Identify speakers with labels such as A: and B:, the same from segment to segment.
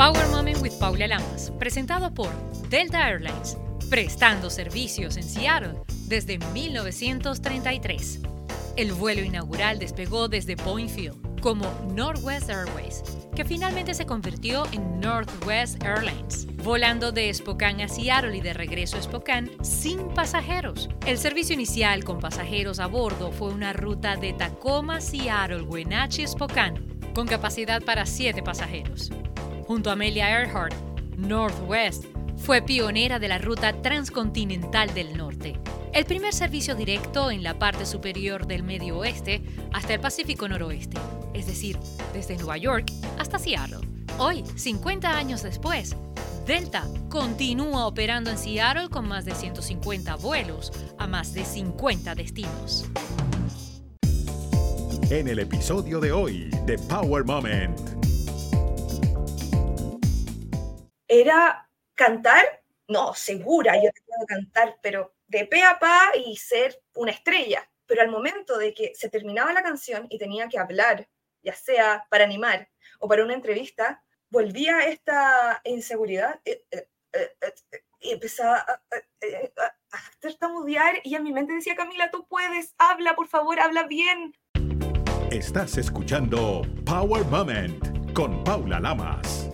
A: Power Moment with Paula Lamas, presentado por Delta Airlines, prestando servicios en Seattle desde 1933. El vuelo inaugural despegó desde Point Field como Northwest Airways, que finalmente se convirtió en Northwest Airlines, volando de Spokane a Seattle y de regreso a Spokane sin pasajeros. El servicio inicial con pasajeros a bordo fue una ruta de Tacoma, Seattle, Wenatchee, Spokane, con capacidad para 7 pasajeros. Junto a Amelia Earhart, Northwest fue pionera de la ruta transcontinental del norte, el primer servicio directo en la parte superior del Medio Oeste hasta el Pacífico Noroeste, es decir, desde Nueva York hasta Seattle. Hoy, 50 años después, Delta continúa operando en Seattle con más de 150 vuelos a más de 50 destinos.
B: En el episodio de hoy de Power Moment.
C: Era cantar, no, segura, yo te puedo cantar, pero de pe a pa y ser una estrella. Pero al momento de que se terminaba la canción y tenía que hablar, ya sea para animar o para una entrevista, volvía esta inseguridad eh, eh, eh, y empezaba a, a y en mi mente decía, Camila, tú puedes, habla, por favor, habla bien.
B: Estás escuchando Power Moment con Paula Lamas.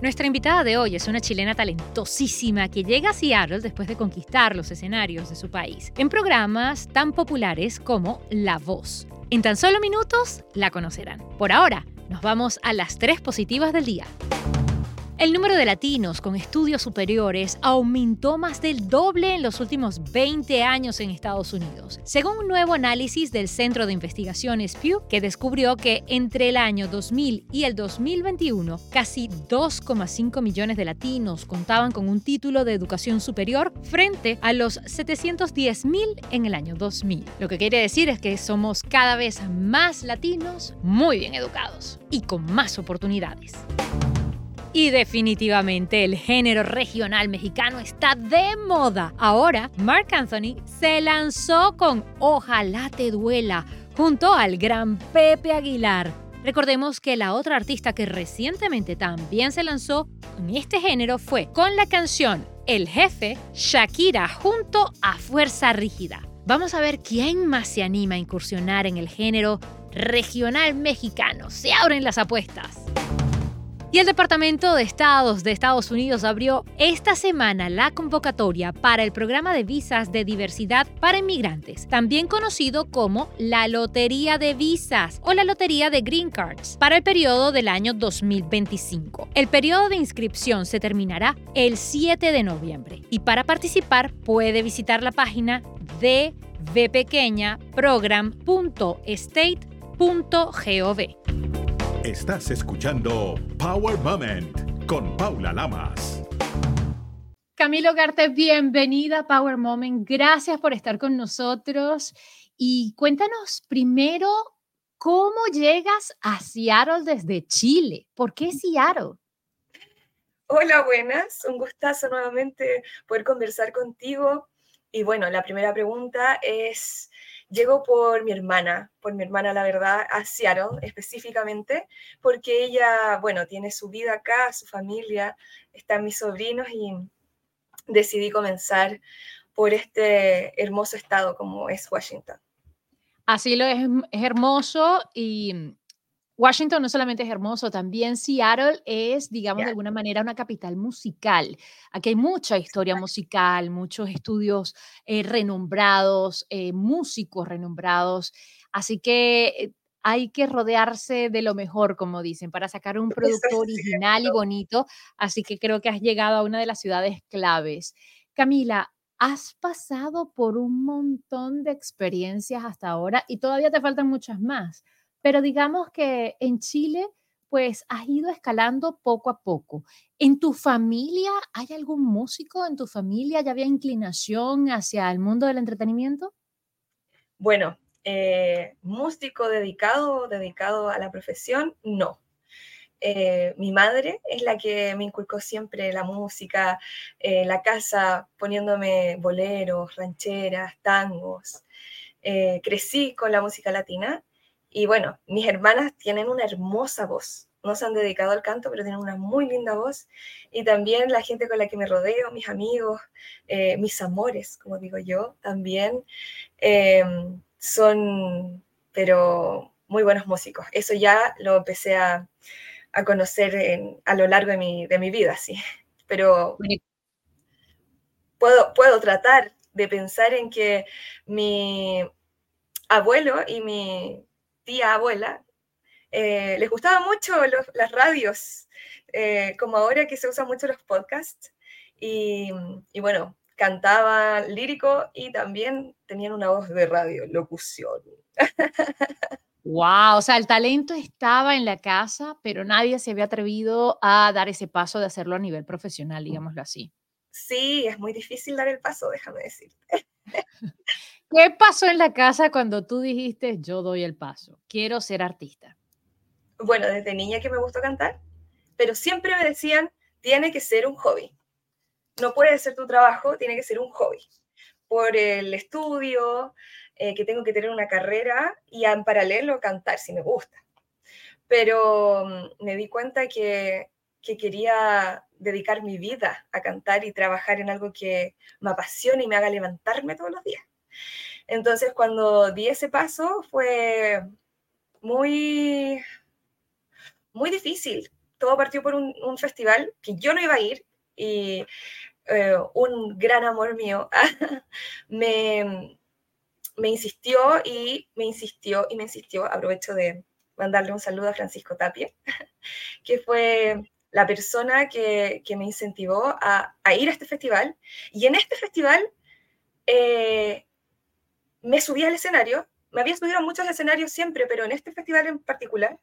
A: Nuestra invitada de hoy es una chilena talentosísima que llega a Seattle después de conquistar los escenarios de su país en programas tan populares como La Voz. En tan solo minutos la conocerán. Por ahora, nos vamos a las tres positivas del día. El número de latinos con estudios superiores aumentó más del doble en los últimos 20 años en Estados Unidos, según un nuevo análisis del Centro de Investigaciones Pew, que descubrió que entre el año 2000 y el 2021, casi 2,5 millones de latinos contaban con un título de educación superior frente a los 710 mil en el año 2000. Lo que quiere decir es que somos cada vez más latinos muy bien educados y con más oportunidades. Y definitivamente el género regional mexicano está de moda. Ahora, Mark Anthony se lanzó con Ojalá te duela junto al gran Pepe Aguilar. Recordemos que la otra artista que recientemente también se lanzó en este género fue con la canción El Jefe, Shakira junto a Fuerza Rígida. Vamos a ver quién más se anima a incursionar en el género regional mexicano. Se abren las apuestas. Y el Departamento de Estados de Estados Unidos abrió esta semana la convocatoria para el programa de visas de diversidad para inmigrantes, también conocido como la Lotería de Visas o la Lotería de Green Cards, para el periodo del año 2025. El periodo de inscripción se terminará el 7 de noviembre y para participar puede visitar la página de vpequeñaprogram.state.gov.
B: Estás escuchando Power Moment con Paula Lamas.
A: Camilo Garte, bienvenida a Power Moment. Gracias por estar con nosotros. Y cuéntanos primero cómo llegas a Seattle desde Chile. ¿Por qué Seattle?
C: Hola, buenas. Un gustazo nuevamente poder conversar contigo. Y bueno, la primera pregunta es, Llego por mi hermana, por mi hermana, la verdad, a Seattle específicamente, porque ella, bueno, tiene su vida acá, su familia, están mis sobrinos y decidí comenzar por este hermoso estado como es Washington.
A: Así lo es, es hermoso y Washington no solamente es hermoso, también Seattle es, digamos, de alguna manera una capital musical. Aquí hay mucha historia musical, muchos estudios eh, renombrados, eh, músicos renombrados. Así que eh, hay que rodearse de lo mejor, como dicen, para sacar un producto original y bonito. Así que creo que has llegado a una de las ciudades claves. Camila, has pasado por un montón de experiencias hasta ahora y todavía te faltan muchas más. Pero digamos que en Chile, pues has ido escalando poco a poco. ¿En tu familia hay algún músico? ¿En tu familia ya había inclinación hacia el mundo del entretenimiento?
C: Bueno, eh, músico dedicado, dedicado a la profesión, no. Eh, mi madre es la que me inculcó siempre la música, eh, la casa poniéndome boleros, rancheras, tangos. crecí con la música latina Y bueno, mis hermanas tienen una hermosa voz. No se han dedicado al canto, pero tienen una muy linda voz. Y también la gente con la que me rodeo, mis amigos, eh, mis amores, como digo yo, también em, son, pero muy buenos músicos. Eso ya lo empecé a, a conocer a lo largo de mi, de mi vida, sí. Pero puedo, puedo tratar de pensar en que mi abuelo y mi tía abuela eh, les gustaban mucho las radios, eh, como ahora que se usan mucho los podcasts. Y, y, bueno, cantaba lírico y también tenían una voz de radio, locución.
A: Wow, o sea, el talento estaba en la casa, pero nadie se había atrevido a dar ese paso de hacerlo a nivel profesional, digámoslo así.
C: Sí, es muy difícil dar el paso, déjame decirte.
A: ¿Qué pasó en la casa cuando tú dijiste, yo doy el paso, quiero ser artista?
C: Bueno, desde niña que me gustó cantar, pero siempre me decían, tiene que ser un hobby. No puede ser tu trabajo, tiene que ser un hobby. Por el estudio, eh, que tengo que tener una carrera y en paralelo cantar si me gusta. Pero mm, me di cuenta que, que quería dedicar mi vida a cantar y trabajar en algo que me apasione y me haga levantarme todos los días. Entonces, cuando di ese paso fue muy, muy difícil. Todo partió por un, un festival que yo no iba a ir y eh, un gran amor mío me, me insistió y me insistió y me insistió. Aprovecho de mandarle un saludo a Francisco Tapia, que fue la persona que, me incentivó a, ir a este festival. Y en este festival eh, me subí al escenario. Me había subido a muchos escenarios siempre, pero en este festival en particular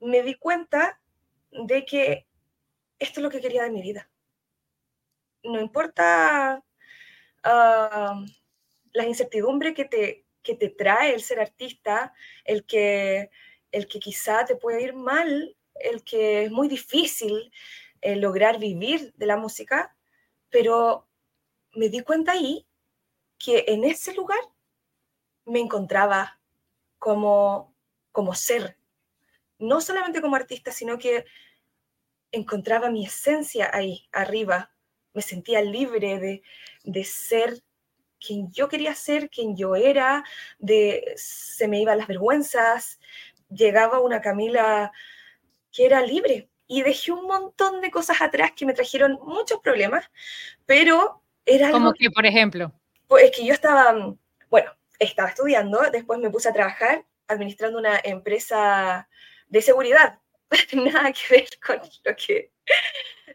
C: me di cuenta de que esto es lo que quería de mi vida. No importa uh, la incertidumbre que te, que te trae el ser artista, el que, el que quizá te puede ir mal el que es muy difícil eh, lograr vivir de la música, pero me di cuenta ahí que en ese lugar me encontraba como, como ser, no solamente como artista, sino que encontraba mi esencia ahí, arriba. Me sentía libre de, de ser quien yo quería ser, quien yo era, de se me iban las vergüenzas, llegaba una Camila que era libre y dejé un montón de cosas atrás que me trajeron muchos problemas, pero era
A: algo... Como que, por ejemplo.
C: Pues es que yo estaba, bueno, estaba estudiando, después me puse a trabajar administrando una empresa de seguridad, nada que ver con lo que,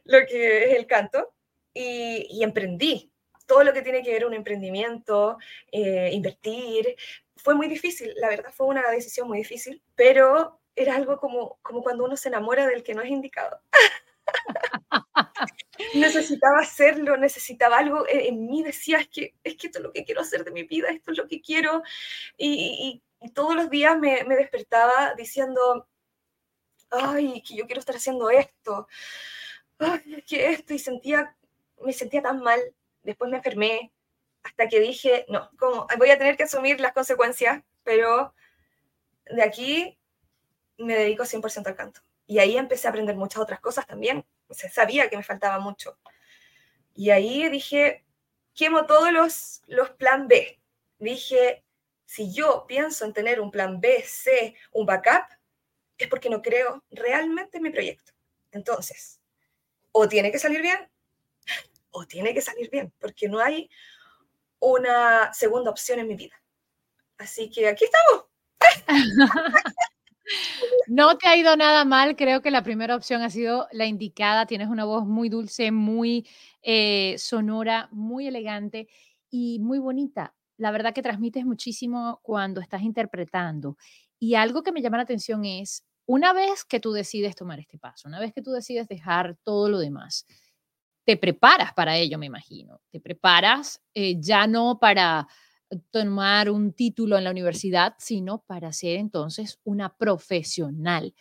C: lo que es el canto, y, y emprendí todo lo que tiene que ver un emprendimiento, eh, invertir. Fue muy difícil, la verdad fue una decisión muy difícil, pero era algo como, como cuando uno se enamora del que no es indicado. necesitaba hacerlo, necesitaba algo en mí, decía, es que, es que esto es lo que quiero hacer de mi vida, esto es lo que quiero. Y, todos los días me, despertaba diciendo, ay, que yo quiero estar haciendo esto, ay, que esto, y sentía, me sentía tan mal. Después me enfermé, hasta que dije, no, como voy a tener que asumir las consecuencias, pero de aquí me dedico 100% al canto. Y ahí empecé a aprender muchas otras cosas también. Se sabía que me faltaba mucho. Y ahí dije, quemo todos los, los plan B. Dije, si yo pienso en tener un plan B, C, un backup, es porque no creo realmente en mi proyecto. Entonces, o tiene que salir bien, o tiene que salir bien, porque no hay una segunda opción en mi vida. Así que aquí estamos.
A: No te ha ido nada mal, creo que la primera opción ha sido la indicada, tienes una voz muy dulce, muy eh, sonora, muy elegante y muy bonita. La verdad que transmites muchísimo cuando estás interpretando. Y algo que me llama la atención es, una vez que tú decides tomar este paso, una vez que tú decides dejar todo lo demás, te preparas para ello, me imagino. Te preparas eh, ya no para tomar un título en la universidad, sino para ser entonces una profesional.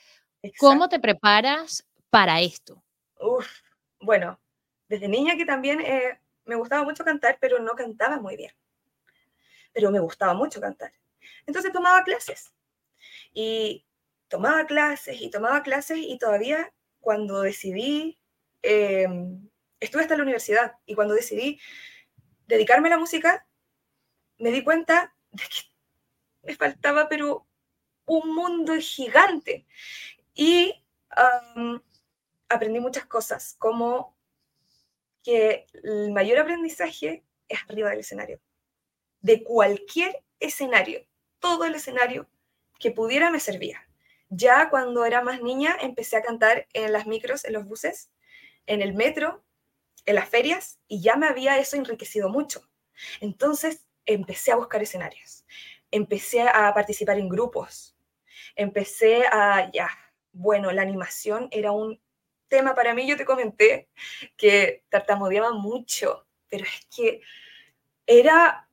A: ¿Cómo te preparas para esto?
C: Uf, bueno, desde niña que también eh, me gustaba mucho cantar, pero no cantaba muy bien. Pero me gustaba mucho cantar. Entonces tomaba clases. Y tomaba clases y tomaba clases y todavía cuando decidí, em, estuve hasta la universidad y cuando decidí dedicarme a la música, me di cuenta de que me faltaba, pero un mundo gigante. Y aprendí muchas cosas, como que el mayor aprendizaje es arriba del escenario. De cualquier escenario, todo el escenario que pudiera me servía. Ya cuando era más niña empecé a cantar en las micros, en los buses, en el metro, en las ferias, y ya me había eso enriquecido mucho. Entonces empecé a buscar escenarios, empecé a participar en grupos, empecé a, ya, bueno, la animación era un tema para mí, yo te comenté que tartamudeaba mucho, pero es que era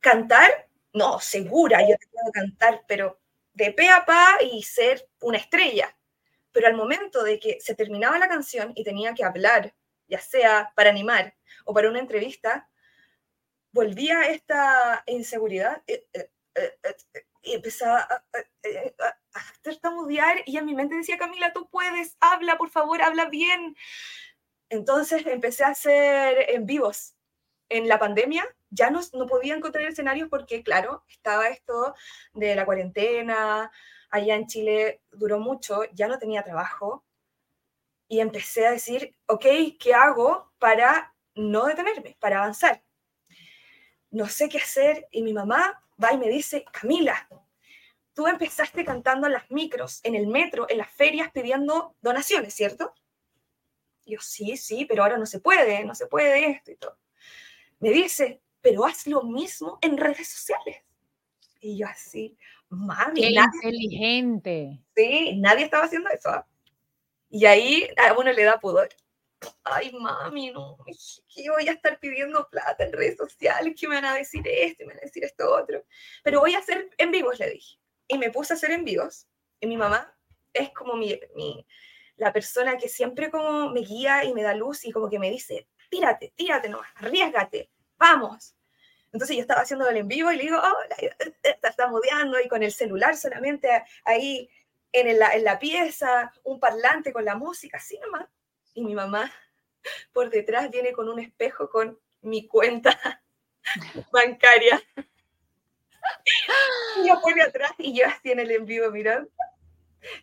C: cantar, no, segura, yo te puedo cantar, pero de pe a pa y ser una estrella. Pero al momento de que se terminaba la canción y tenía que hablar, ya sea para animar o para una entrevista, volvía esta inseguridad eh, eh, eh, y empezaba a, a, tartamudear y en mi mente decía, Camila, tú puedes, habla, por favor, habla bien. Entonces empecé a hacer en vivos. En la pandemia ya no, no podía encontrar escenarios porque, claro, estaba esto de la cuarentena, allá en Chile duró mucho, ya no tenía trabajo y empecé a decir, ok, ¿qué hago para no detenerme, para avanzar? No sé qué hacer y mi mamá va y me dice, Camila, tú empezaste cantando en las micros, en el metro, en las ferias pidiendo donaciones, ¿cierto? yo, sí, sí, pero ahora no se puede, no se puede esto y todo. Me dice, pero haz lo mismo en redes sociales. Y yo así, mami.
A: Qué inteligente.
C: Sí, nadie estaba haciendo eso. Y ahí a uno le da pudor. Ay, mami, no, que voy a estar pidiendo plata en redes sociales, que me van a decir esto, me van a decir esto otro. Pero voy a hacer en vivos, le dije. Y me puse a hacer en vivos. Y mi mamá es como mi, mi, la persona que siempre como me guía y me da luz y como que me dice, tírate, tírate nomás, arriesgate, vamos. Entonces yo estaba haciendo el en vivo y le digo, está mudeando y con el celular solamente ahí en la, en la pieza, un parlante con la música, así nomás. Y mi mamá por detrás viene con un espejo con mi cuenta bancaria. Y yo pone atrás y yo así en el en vivo mirando,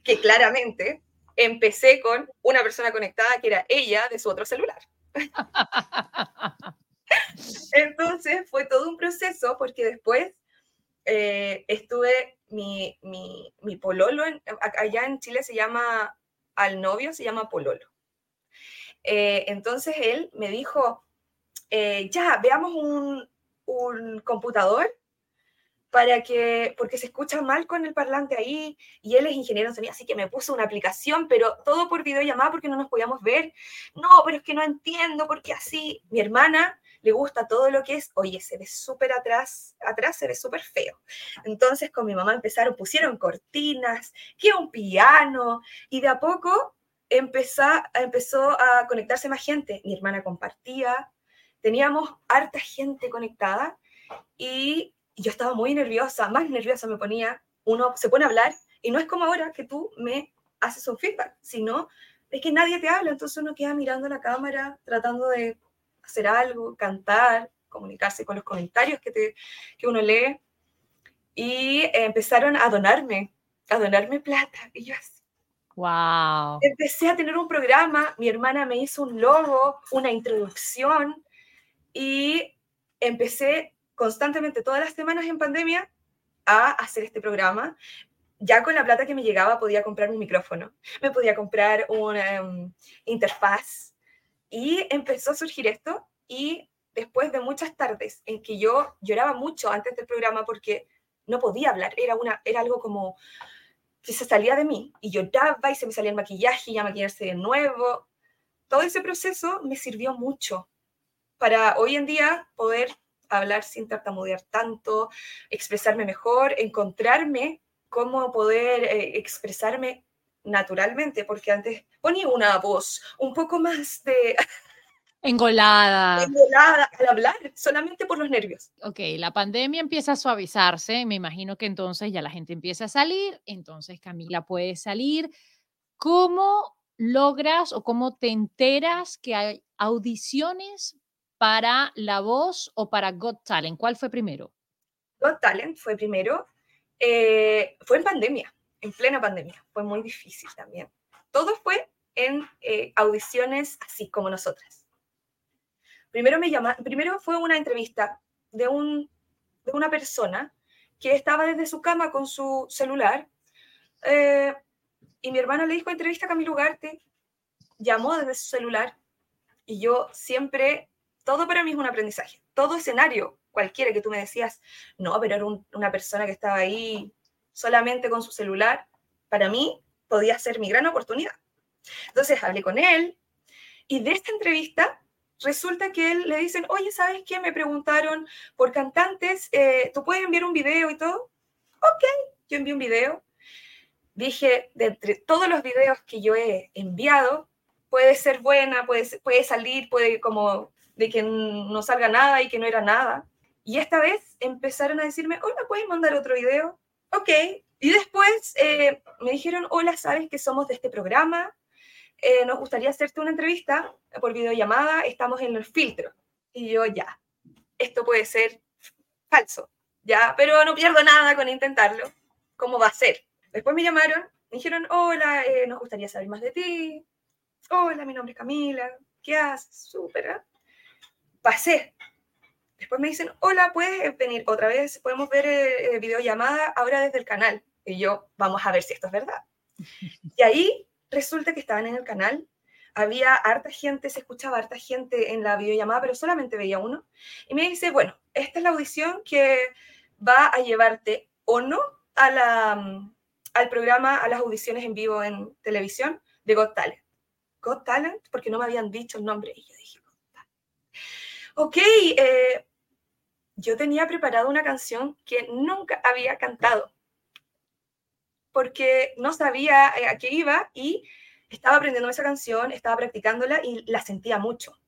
C: que claramente empecé con una persona conectada que era ella de su otro celular. Entonces fue todo un proceso porque después eh, estuve, mi, mi, mi pololo, allá en Chile se llama, al novio se llama pololo. Eh, entonces él me dijo, eh, ya, veamos un, un computador para que, porque se escucha mal con el parlante ahí, y él es ingeniero en sonido, así que me puso una aplicación, pero todo por videollamada porque no nos podíamos ver. No, pero es que no entiendo por qué así. Mi hermana le gusta todo lo que es, oye, se ve súper atrás, atrás se ve súper feo. Entonces con mi mamá empezaron, pusieron cortinas, que un piano, y de a poco empezó, empezó a conectarse más gente. Mi hermana compartía, teníamos harta gente conectada, y yo estaba muy nerviosa, más nerviosa me ponía. Uno se pone a hablar y no es como ahora que tú me haces un feedback, sino es que nadie te habla, entonces uno queda mirando la cámara, tratando de hacer algo, cantar, comunicarse con los comentarios que, te, que uno lee. Y empezaron a donarme, a donarme plata. Y yo así.
A: Wow.
C: Empecé a tener un programa, mi hermana me hizo un logo, una introducción y empecé constantemente todas las semanas en pandemia a hacer este programa. Ya con la plata que me llegaba podía comprar un micrófono, me podía comprar una um, interfaz y empezó a surgir esto y después de muchas tardes en que yo lloraba mucho antes del programa porque no podía hablar, era, una, era algo como se salía de mí y lloraba y se me salía el maquillaje y ya maquillarse de nuevo. Todo ese proceso me sirvió mucho para hoy en día poder hablar sin tartamudear tanto, expresarme mejor, encontrarme cómo poder eh, expresarme naturalmente, porque antes ponía una voz un poco más de...
A: Engolada.
C: Engolada al hablar, solamente por los nervios.
A: Ok, la pandemia empieza a suavizarse, me imagino que entonces ya la gente empieza a salir, entonces Camila puede salir. ¿Cómo logras o cómo te enteras que hay audiciones para La Voz o para Got Talent? ¿Cuál fue primero?
C: Got Talent fue primero. Eh, fue en pandemia, en plena pandemia. Fue muy difícil también. Todo fue en eh, audiciones así como nosotras. Primero, me llama, primero fue una entrevista de, un, de una persona que estaba desde su cama con su celular eh, y mi hermana le dijo entrevista a Camilo Ugarte, llamó desde su celular y yo siempre, todo para mí es un aprendizaje, todo escenario, cualquiera que tú me decías, no, pero era una persona que estaba ahí solamente con su celular, para mí podía ser mi gran oportunidad. Entonces hablé con él y de esta entrevista resulta que él le dicen, oye, ¿sabes qué? Me preguntaron por cantantes, eh, ¿tú puedes enviar un video y todo? Ok, yo envié un video. Dije, de entre todos los videos que yo he enviado, puede ser buena, puede, salir, puede como de que no salga nada y que no era nada. Y esta vez empezaron a decirme, hola, ¿puedes mandar otro video? Ok. Y después eh, me dijeron, hola, ¿sabes que somos de este programa? Eh, nos gustaría hacerte una entrevista por videollamada, estamos en el filtro. Y yo, ya, esto puede ser falso, ya, pero no pierdo nada con intentarlo. ¿Cómo va a ser? Después me llamaron, me dijeron, hola, eh, nos gustaría saber más de ti. Hola, mi nombre es Camila. ¿Qué haces? Súper. ¿eh? Pasé. Después me dicen, hola, ¿puedes venir otra vez? Podemos ver videollamada ahora desde el canal. Y yo, vamos a ver si esto es verdad. Y ahí resulta que estaban en el canal, había harta gente, se escuchaba harta gente en la videollamada, pero solamente veía uno. Y me dice, bueno, esta es la audición que va a llevarte o no a la, mm, al programa, a las audiciones en vivo en televisión de Got Talent. Got Talent, porque no me habían dicho el nombre. Y yo dije, Got Talent. Ok, eh, yo tenía preparado una canción que nunca había cantado porque no sabía eh, a qué iba y estaba aprendiendo esa canción, estaba practicándola y la sentía mucho.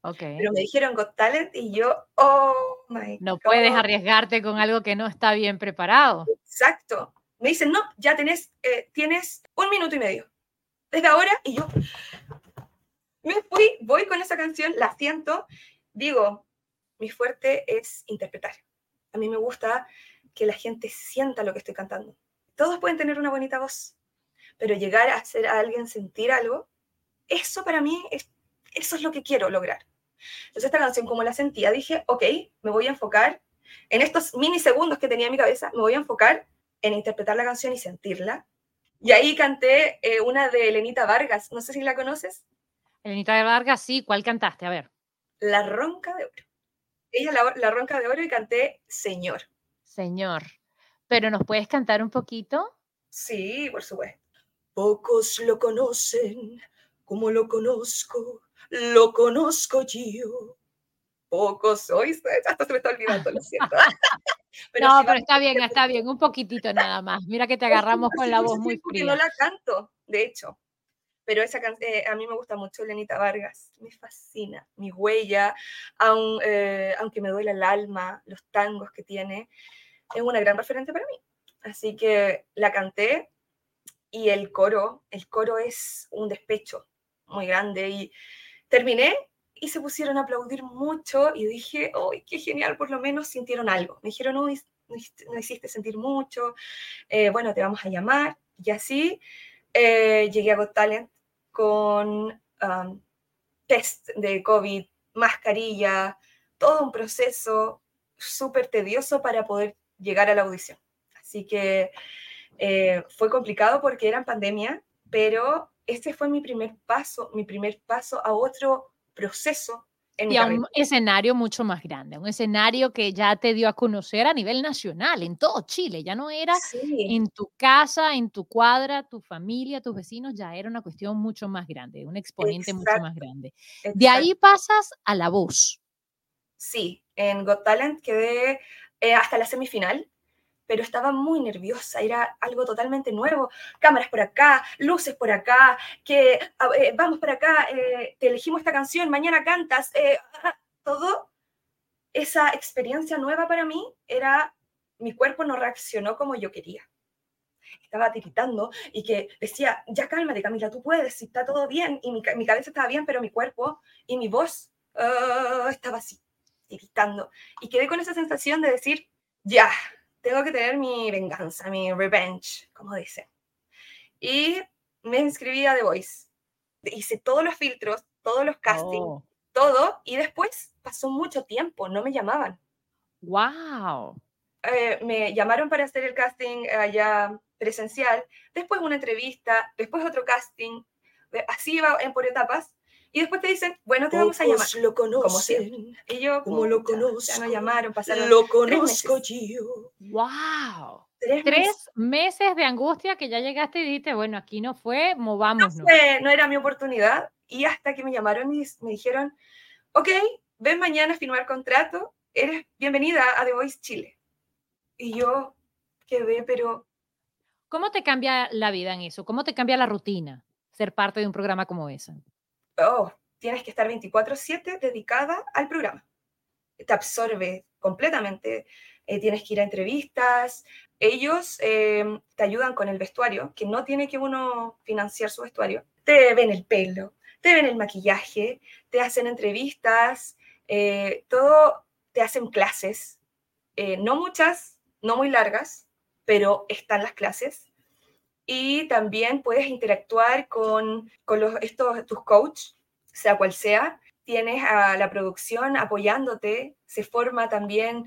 A: Okay.
C: Pero me dijeron Got Talent y yo, oh my
A: No puedes arriesgarte con algo que no está bien preparado.
C: Exacto. Me dicen, no, ya tenés, eh, tienes un minuto y medio. Desde ahora, y yo me fui, voy con esa canción, la siento, digo, mi fuerte es interpretar. A mí me gusta que la gente sienta lo que estoy cantando todos pueden tener una bonita voz, pero llegar a hacer a alguien sentir algo, eso para mí, es, eso es lo que quiero lograr. Entonces esta canción, como la sentía, dije, ok, me voy a enfocar en estos minisegundos que tenía en mi cabeza, me voy a enfocar en interpretar la canción y sentirla. Y ahí canté eh, una de Elenita Vargas, no sé si la conoces.
A: Elenita Vargas, sí, ¿cuál cantaste? A ver.
C: La Ronca de Oro. Ella la, la Ronca de Oro y canté Señor.
A: Señor pero ¿nos puedes cantar un poquito?
C: Sí, por supuesto. Pocos lo conocen como lo conozco, lo conozco yo. Pocos soy, hasta se me está olvidando, lo siento.
A: no, pero está bien, está bien, un poquitito nada más. Mira que te agarramos con la voz muy fría.
C: no la canto, de hecho. Pero esa eh, a mí me gusta mucho Lenita Vargas, me fascina, mi huella, eh, aunque me duele el alma, los tangos que tiene es una gran referente para mí. Así que la canté y el coro, el coro es un despecho muy grande y terminé y se pusieron a aplaudir mucho y dije, ¡ay, qué genial! Por lo menos sintieron algo. Me dijeron, no, no hiciste sentir mucho, eh, bueno, te vamos a llamar. Y así eh, llegué a Got Talent con um, test de COVID, mascarilla, todo un proceso súper tedioso para poder llegar a la audición. Así que eh, fue complicado porque era en pandemia, pero este fue mi primer paso, mi primer paso a otro proceso. En
A: y a un escenario mucho más grande, un escenario que ya te dio a conocer a nivel nacional, en todo Chile, ya no era en tu casa, en tu cuadra, tu familia, tus vecinos, ya era una cuestión mucho más grande, un exponente mucho más grande. De ahí pasas a la voz.
C: Sí, en Got Talent quedé eh, hasta la semifinal. pero estaba muy nerviosa, era algo totalmente nuevo, cámaras por acá, luces por acá, que eh, vamos por acá, eh, te elegimos esta canción, mañana cantas, eh, ah, todo esa experiencia nueva para mí era, mi cuerpo no reaccionó como yo quería. Estaba tiritando y que decía, ya cálmate Camila, tú puedes, si está todo bien, y mi, mi cabeza estaba bien, pero mi cuerpo y mi voz ah, estaba así, tiritando. Y quedé con esa sensación de decir, ya, tengo que tener mi venganza, mi revenge, como dice. Y me inscribí a The Voice. Hice todos los filtros, todos los castings, oh. todo, y después pasó mucho tiempo, no me llamaban.
A: ¡Wow!
C: Eh, me llamaron para hacer el casting allá presencial, después una entrevista, después otro casting, así iba en por etapas, y después te dicen, bueno, te vamos a llamar.
D: lo conocen.
C: Y yo, como lo conozco. Ya nos llamaron, pasaron
D: Lo conozco yo.
A: ¡Wow! Tres, meses. de angustia que ya llegaste y dijiste, bueno, aquí no fue, movámonos.
C: No, fue, no era mi oportunidad. Y hasta que me llamaron y me dijeron, ok, ven mañana a firmar contrato, eres bienvenida a The Voice Chile. Y yo quedé, pero...
A: ¿Cómo te cambia la vida en eso? ¿Cómo te cambia la rutina ser parte de un programa como ese?
C: Oh, tienes que estar 24/7 dedicada al programa. Te absorbe completamente. Eh, tienes que ir a entrevistas. Ellos eh, te ayudan con el vestuario, que no tiene que uno financiar su vestuario. Te ven el pelo, te ven el maquillaje, te hacen entrevistas, eh, todo, te hacen clases. no muchas, no muy largas, pero están las clases y también puedes interactuar con, con los, estos, tus coaches, sea cual sea. Tienes a la producción apoyándote, se forma también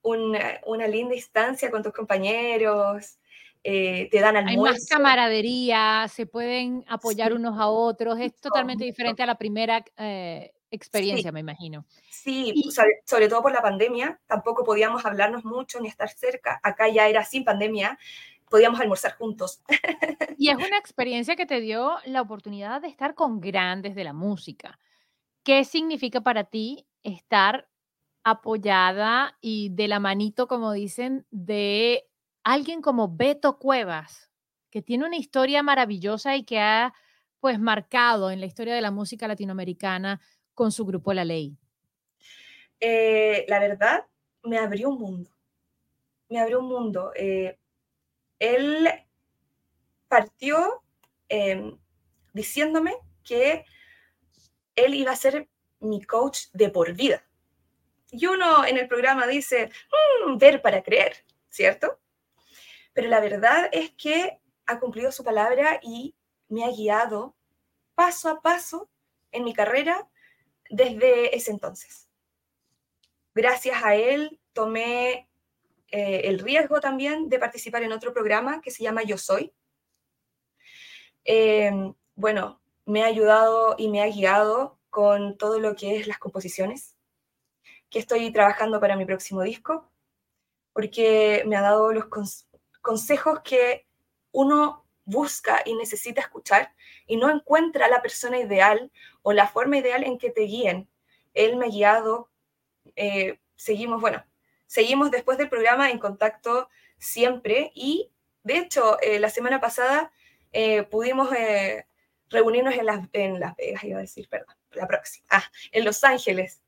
C: una, una linda instancia con tus compañeros, eh, te dan almuerzo.
A: Hay más camaradería, se pueden apoyar unos a otros, es totalmente diferente a la primera eh, experiencia, me imagino.
C: Sí, sobre, sobre, todo por la pandemia, tampoco podíamos hablarnos mucho ni estar cerca. Acá ya era sin pandemia, podíamos almorzar juntos.
A: Y es una experiencia que te dio la oportunidad de estar con grandes de la música. ¿Qué significa para ti estar apoyada y de la manito, como dicen, de alguien como Beto Cuevas, que tiene una historia maravillosa y que ha pues marcado en la historia de la música latinoamericana con su grupo La Ley?
C: Eh, la verdad, me abrió un mundo. Me abrió un mundo. Eh, él partió em, diciéndome que él iba a ser mi coach de por vida. Y uno en el programa dice, mm, ver para creer, ¿cierto? Pero la verdad es que ha cumplido su palabra y me ha guiado paso a paso en mi carrera desde ese entonces. Gracias a él tomé eh, el riesgo también de participar en otro programa que se llama Yo Soy. Eh, bueno, me ha ayudado y me ha guiado con todo lo que es las composiciones, que estoy trabajando para mi próximo disco, porque me ha dado los consejos que uno busca y necesita escuchar y no encuentra la persona ideal o la forma ideal en que te guíen. Él me ha guiado, eh, seguimos, bueno, seguimos después del programa en contacto siempre y de hecho eh, la semana pasada eh, pudimos eh, reunirnos en las, en las Vegas, iba a decir, perdón, la próxima, ah, en Los Ángeles.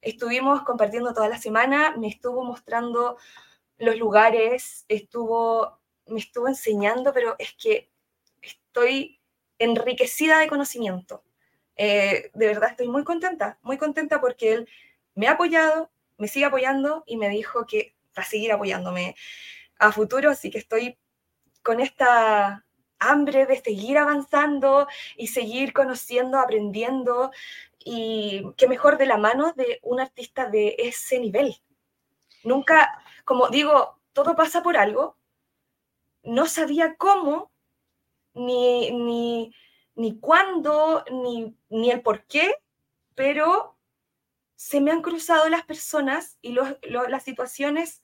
C: Estuvimos compartiendo toda la semana, me estuvo mostrando los lugares, estuvo, me estuvo enseñando, pero es que estoy enriquecida de conocimiento. de verdad estoy muy contenta, muy contenta porque él me ha apoyado, me sigue apoyando y me dijo que va a seguir apoyándome a futuro, así que estoy con esta hambre de seguir avanzando y seguir conociendo, aprendiendo y qué mejor de la mano de un artista de ese nivel. Nunca, como digo, todo pasa por algo. No sabía cómo, ni, ni, ni cuándo, ni, ni el por qué, pero se me han cruzado las personas y las situaciones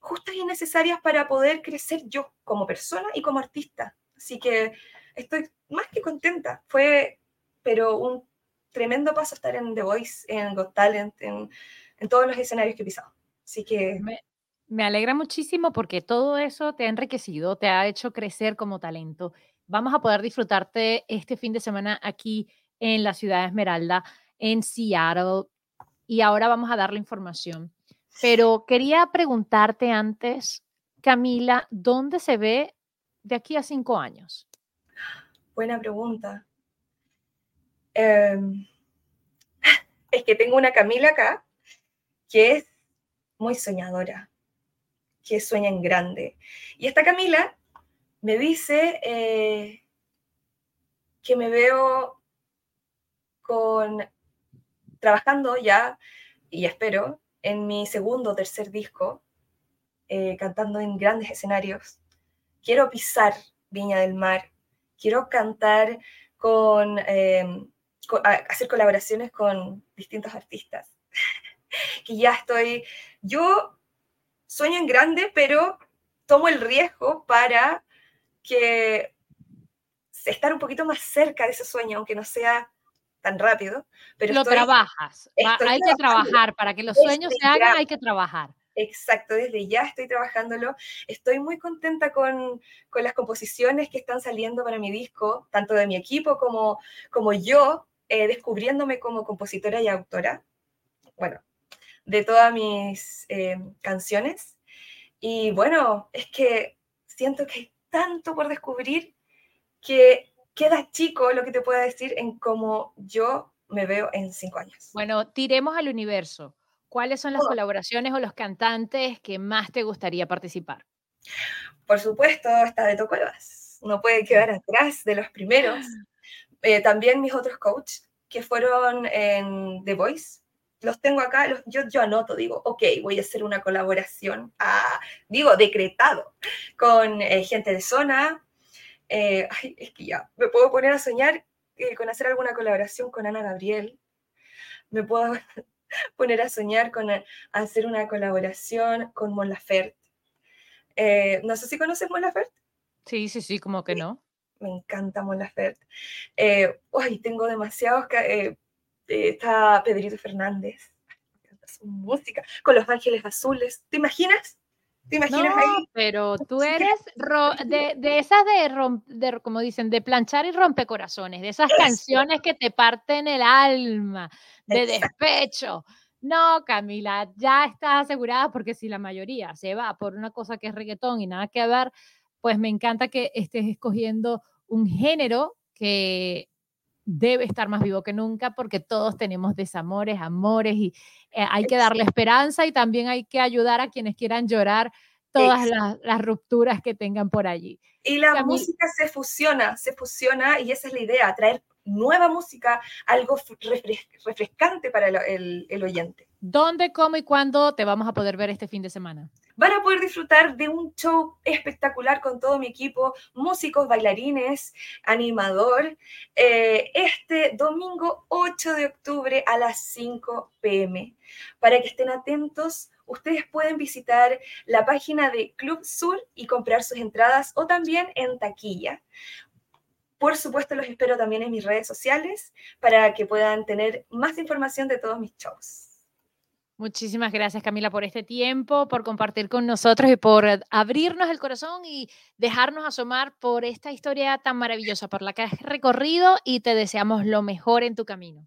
C: justas y necesarias para poder crecer yo como persona y como artista. Así que estoy más que contenta. Fue, pero un tremendo paso estar en The Voice, en Got Talent, en, todos los escenarios que he pisado. Así que...
A: Me alegra muchísimo porque todo eso te ha enriquecido, te ha hecho crecer como talento. Vamos a poder disfrutarte este fin de semana aquí en la ciudad de Esmeralda, en Seattle. Y ahora vamos a dar la información. Pero quería preguntarte antes, Camila, ¿dónde se ve de aquí a cinco años?
C: Buena pregunta. Em, es que tengo una Camila acá que es muy soñadora, que sueña en grande. Y esta Camila me dice eh, que me veo con trabajando ya, y espero, en mi segundo o tercer disco, eh, cantando en grandes escenarios. Quiero pisar Viña del Mar, quiero cantar con, em, hacer colaboraciones con distintos artistas. que ya estoy, yo sueño en grande, pero tomo el riesgo para que estar un poquito más cerca de ese sueño, aunque no sea tan rápido. Pero
A: lo trabajas, hay que trabajar, para que los sueños se hagan hay que trabajar.
C: Exacto, desde ya estoy trabajándolo. Estoy muy contenta con, con, las composiciones que están saliendo para mi disco, tanto de mi equipo como, como yo, eh, descubriéndome como compositora y autora. Bueno, de todas mis eh, canciones. Y bueno, es que siento que hay tanto por descubrir que queda chico lo que te pueda decir en cómo yo me veo en cinco años.
A: Bueno, tiremos al universo. ¿Cuáles son las oh. colaboraciones o los cantantes que más te gustaría participar?
C: Por supuesto, está Beto Cuevas. No puede quedar atrás de los primeros. Eh, también mis otros coaches que fueron en The Voice. Los tengo acá, yo, yo anoto, digo, ok, voy a hacer una colaboración, a, digo, decretado, con eh, gente de zona, eh, es que ya, me puedo poner a soñar eh, con hacer alguna colaboración con Ana Gabriel. Me puedo poner a soñar con eh, hacer una colaboración con Mon Laferte. no sé si conoces Mon Laferte.
A: Sí, sí, sí, como que no.
C: Me encanta Mon Laferte. uy, tengo demasiados... está Pedrito Fernández. Me encanta su música. Con Los Ángeles Azules. ¿Te imaginas? ¿Te imaginas ahí?
A: Pero tú eres de, de, esas de, de, como dicen, de planchar y rompecorazones, de esas canciones que te parten el alma, de despecho. No, Camila, ya estás asegurada porque si la mayoría se va por una cosa que es reggaetón y nada que ver, pues me encanta que estés escogiendo un género que debe estar más vivo que nunca porque todos tenemos desamores, amores y eh, hay que darle esperanza y también hay que ayudar a quienes quieran llorar todas las, rupturas que tengan por allí.
C: Y la música se fusiona, se fusiona y esa es la idea, traer nueva música, algo refrescante para el, oyente.
A: ¿Dónde, cómo y cuándo te vamos a poder ver este fin de semana?
C: Van a poder disfrutar de un show espectacular con todo mi equipo, músicos, bailarines, animador, eh, este domingo 8 de octubre a las 5 pm. Para que estén atentos, ustedes pueden visitar la página de Club Sur y comprar sus entradas o también en taquilla. Por supuesto, los espero también en mis redes sociales para que puedan tener más información de todos mis shows.
A: Muchísimas gracias Camila por este tiempo, por compartir con nosotros y por abrirnos el corazón y dejarnos asomar por esta historia tan maravillosa por la que has recorrido y te deseamos lo mejor en tu camino.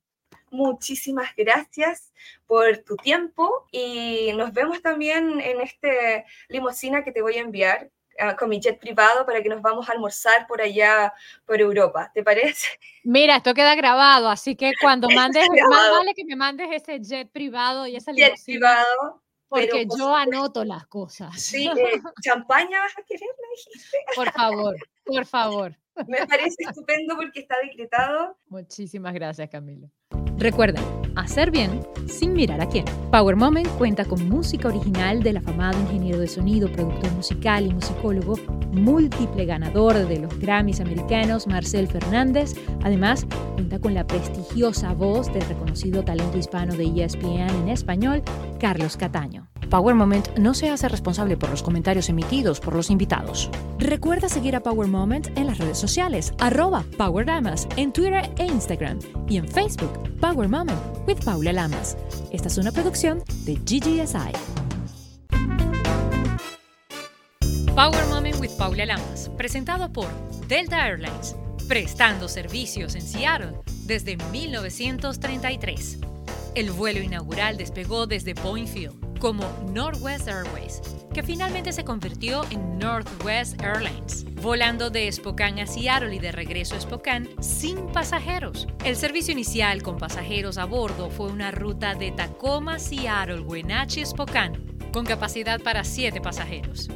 C: Muchísimas gracias por tu tiempo y nos vemos también en este limosina que te voy a enviar Ah, con mi jet privado para que nos vamos a almorzar por allá, por Europa. ¿Te parece?
A: Mira, esto queda grabado, así que cuando mandes, más vale que me mandes ese jet privado y esa
C: jet privado.
A: Porque yo anoto las cosas.
C: Sí, eh, champaña vas a querer, me dijiste.
A: Por favor, por favor.
C: Me parece estupendo porque está decretado.
A: Muchísimas gracias, Camila. Recuerda, hacer bien sin mirar a quién. Power Moment cuenta con música original del afamado ingeniero de sonido, productor musical y musicólogo, múltiple ganador de los Grammys americanos, Marcel Fernández. Además, cuenta con la prestigiosa voz del reconocido talento hispano de ESPN en español, Carlos Cataño. Power Moment no se hace responsable por los comentarios emitidos por los invitados. Recuerda seguir a Power Moment en las redes sociales, arroba Power Lamas, en Twitter e Instagram y en Facebook, Power Moment with Paula Lamas. Esta es una producción de GGSI. Power Moment with Paula Lamas, presentado por Delta Airlines, prestando servicios en Seattle desde 1933. El vuelo inaugural despegó desde Point Field como Northwest Airways, que finalmente se convirtió en Northwest Airlines, volando de Spokane a Seattle y de regreso a Spokane sin pasajeros. El servicio inicial con pasajeros a bordo fue una ruta de Tacoma, Seattle, Wenatchee, Spokane, con capacidad para 7 pasajeros.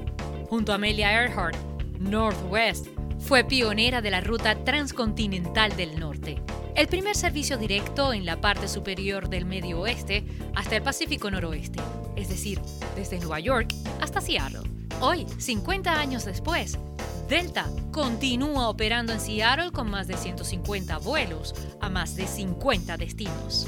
A: Junto a Amelia Earhart, Northwest fue pionera de la ruta transcontinental del norte, el primer servicio directo en la parte superior del Medio Oeste hasta el Pacífico Noroeste, es decir, desde Nueva York hasta Seattle. Hoy, 50 años después, Delta continúa operando en Seattle con más de 150 vuelos a más de 50 destinos.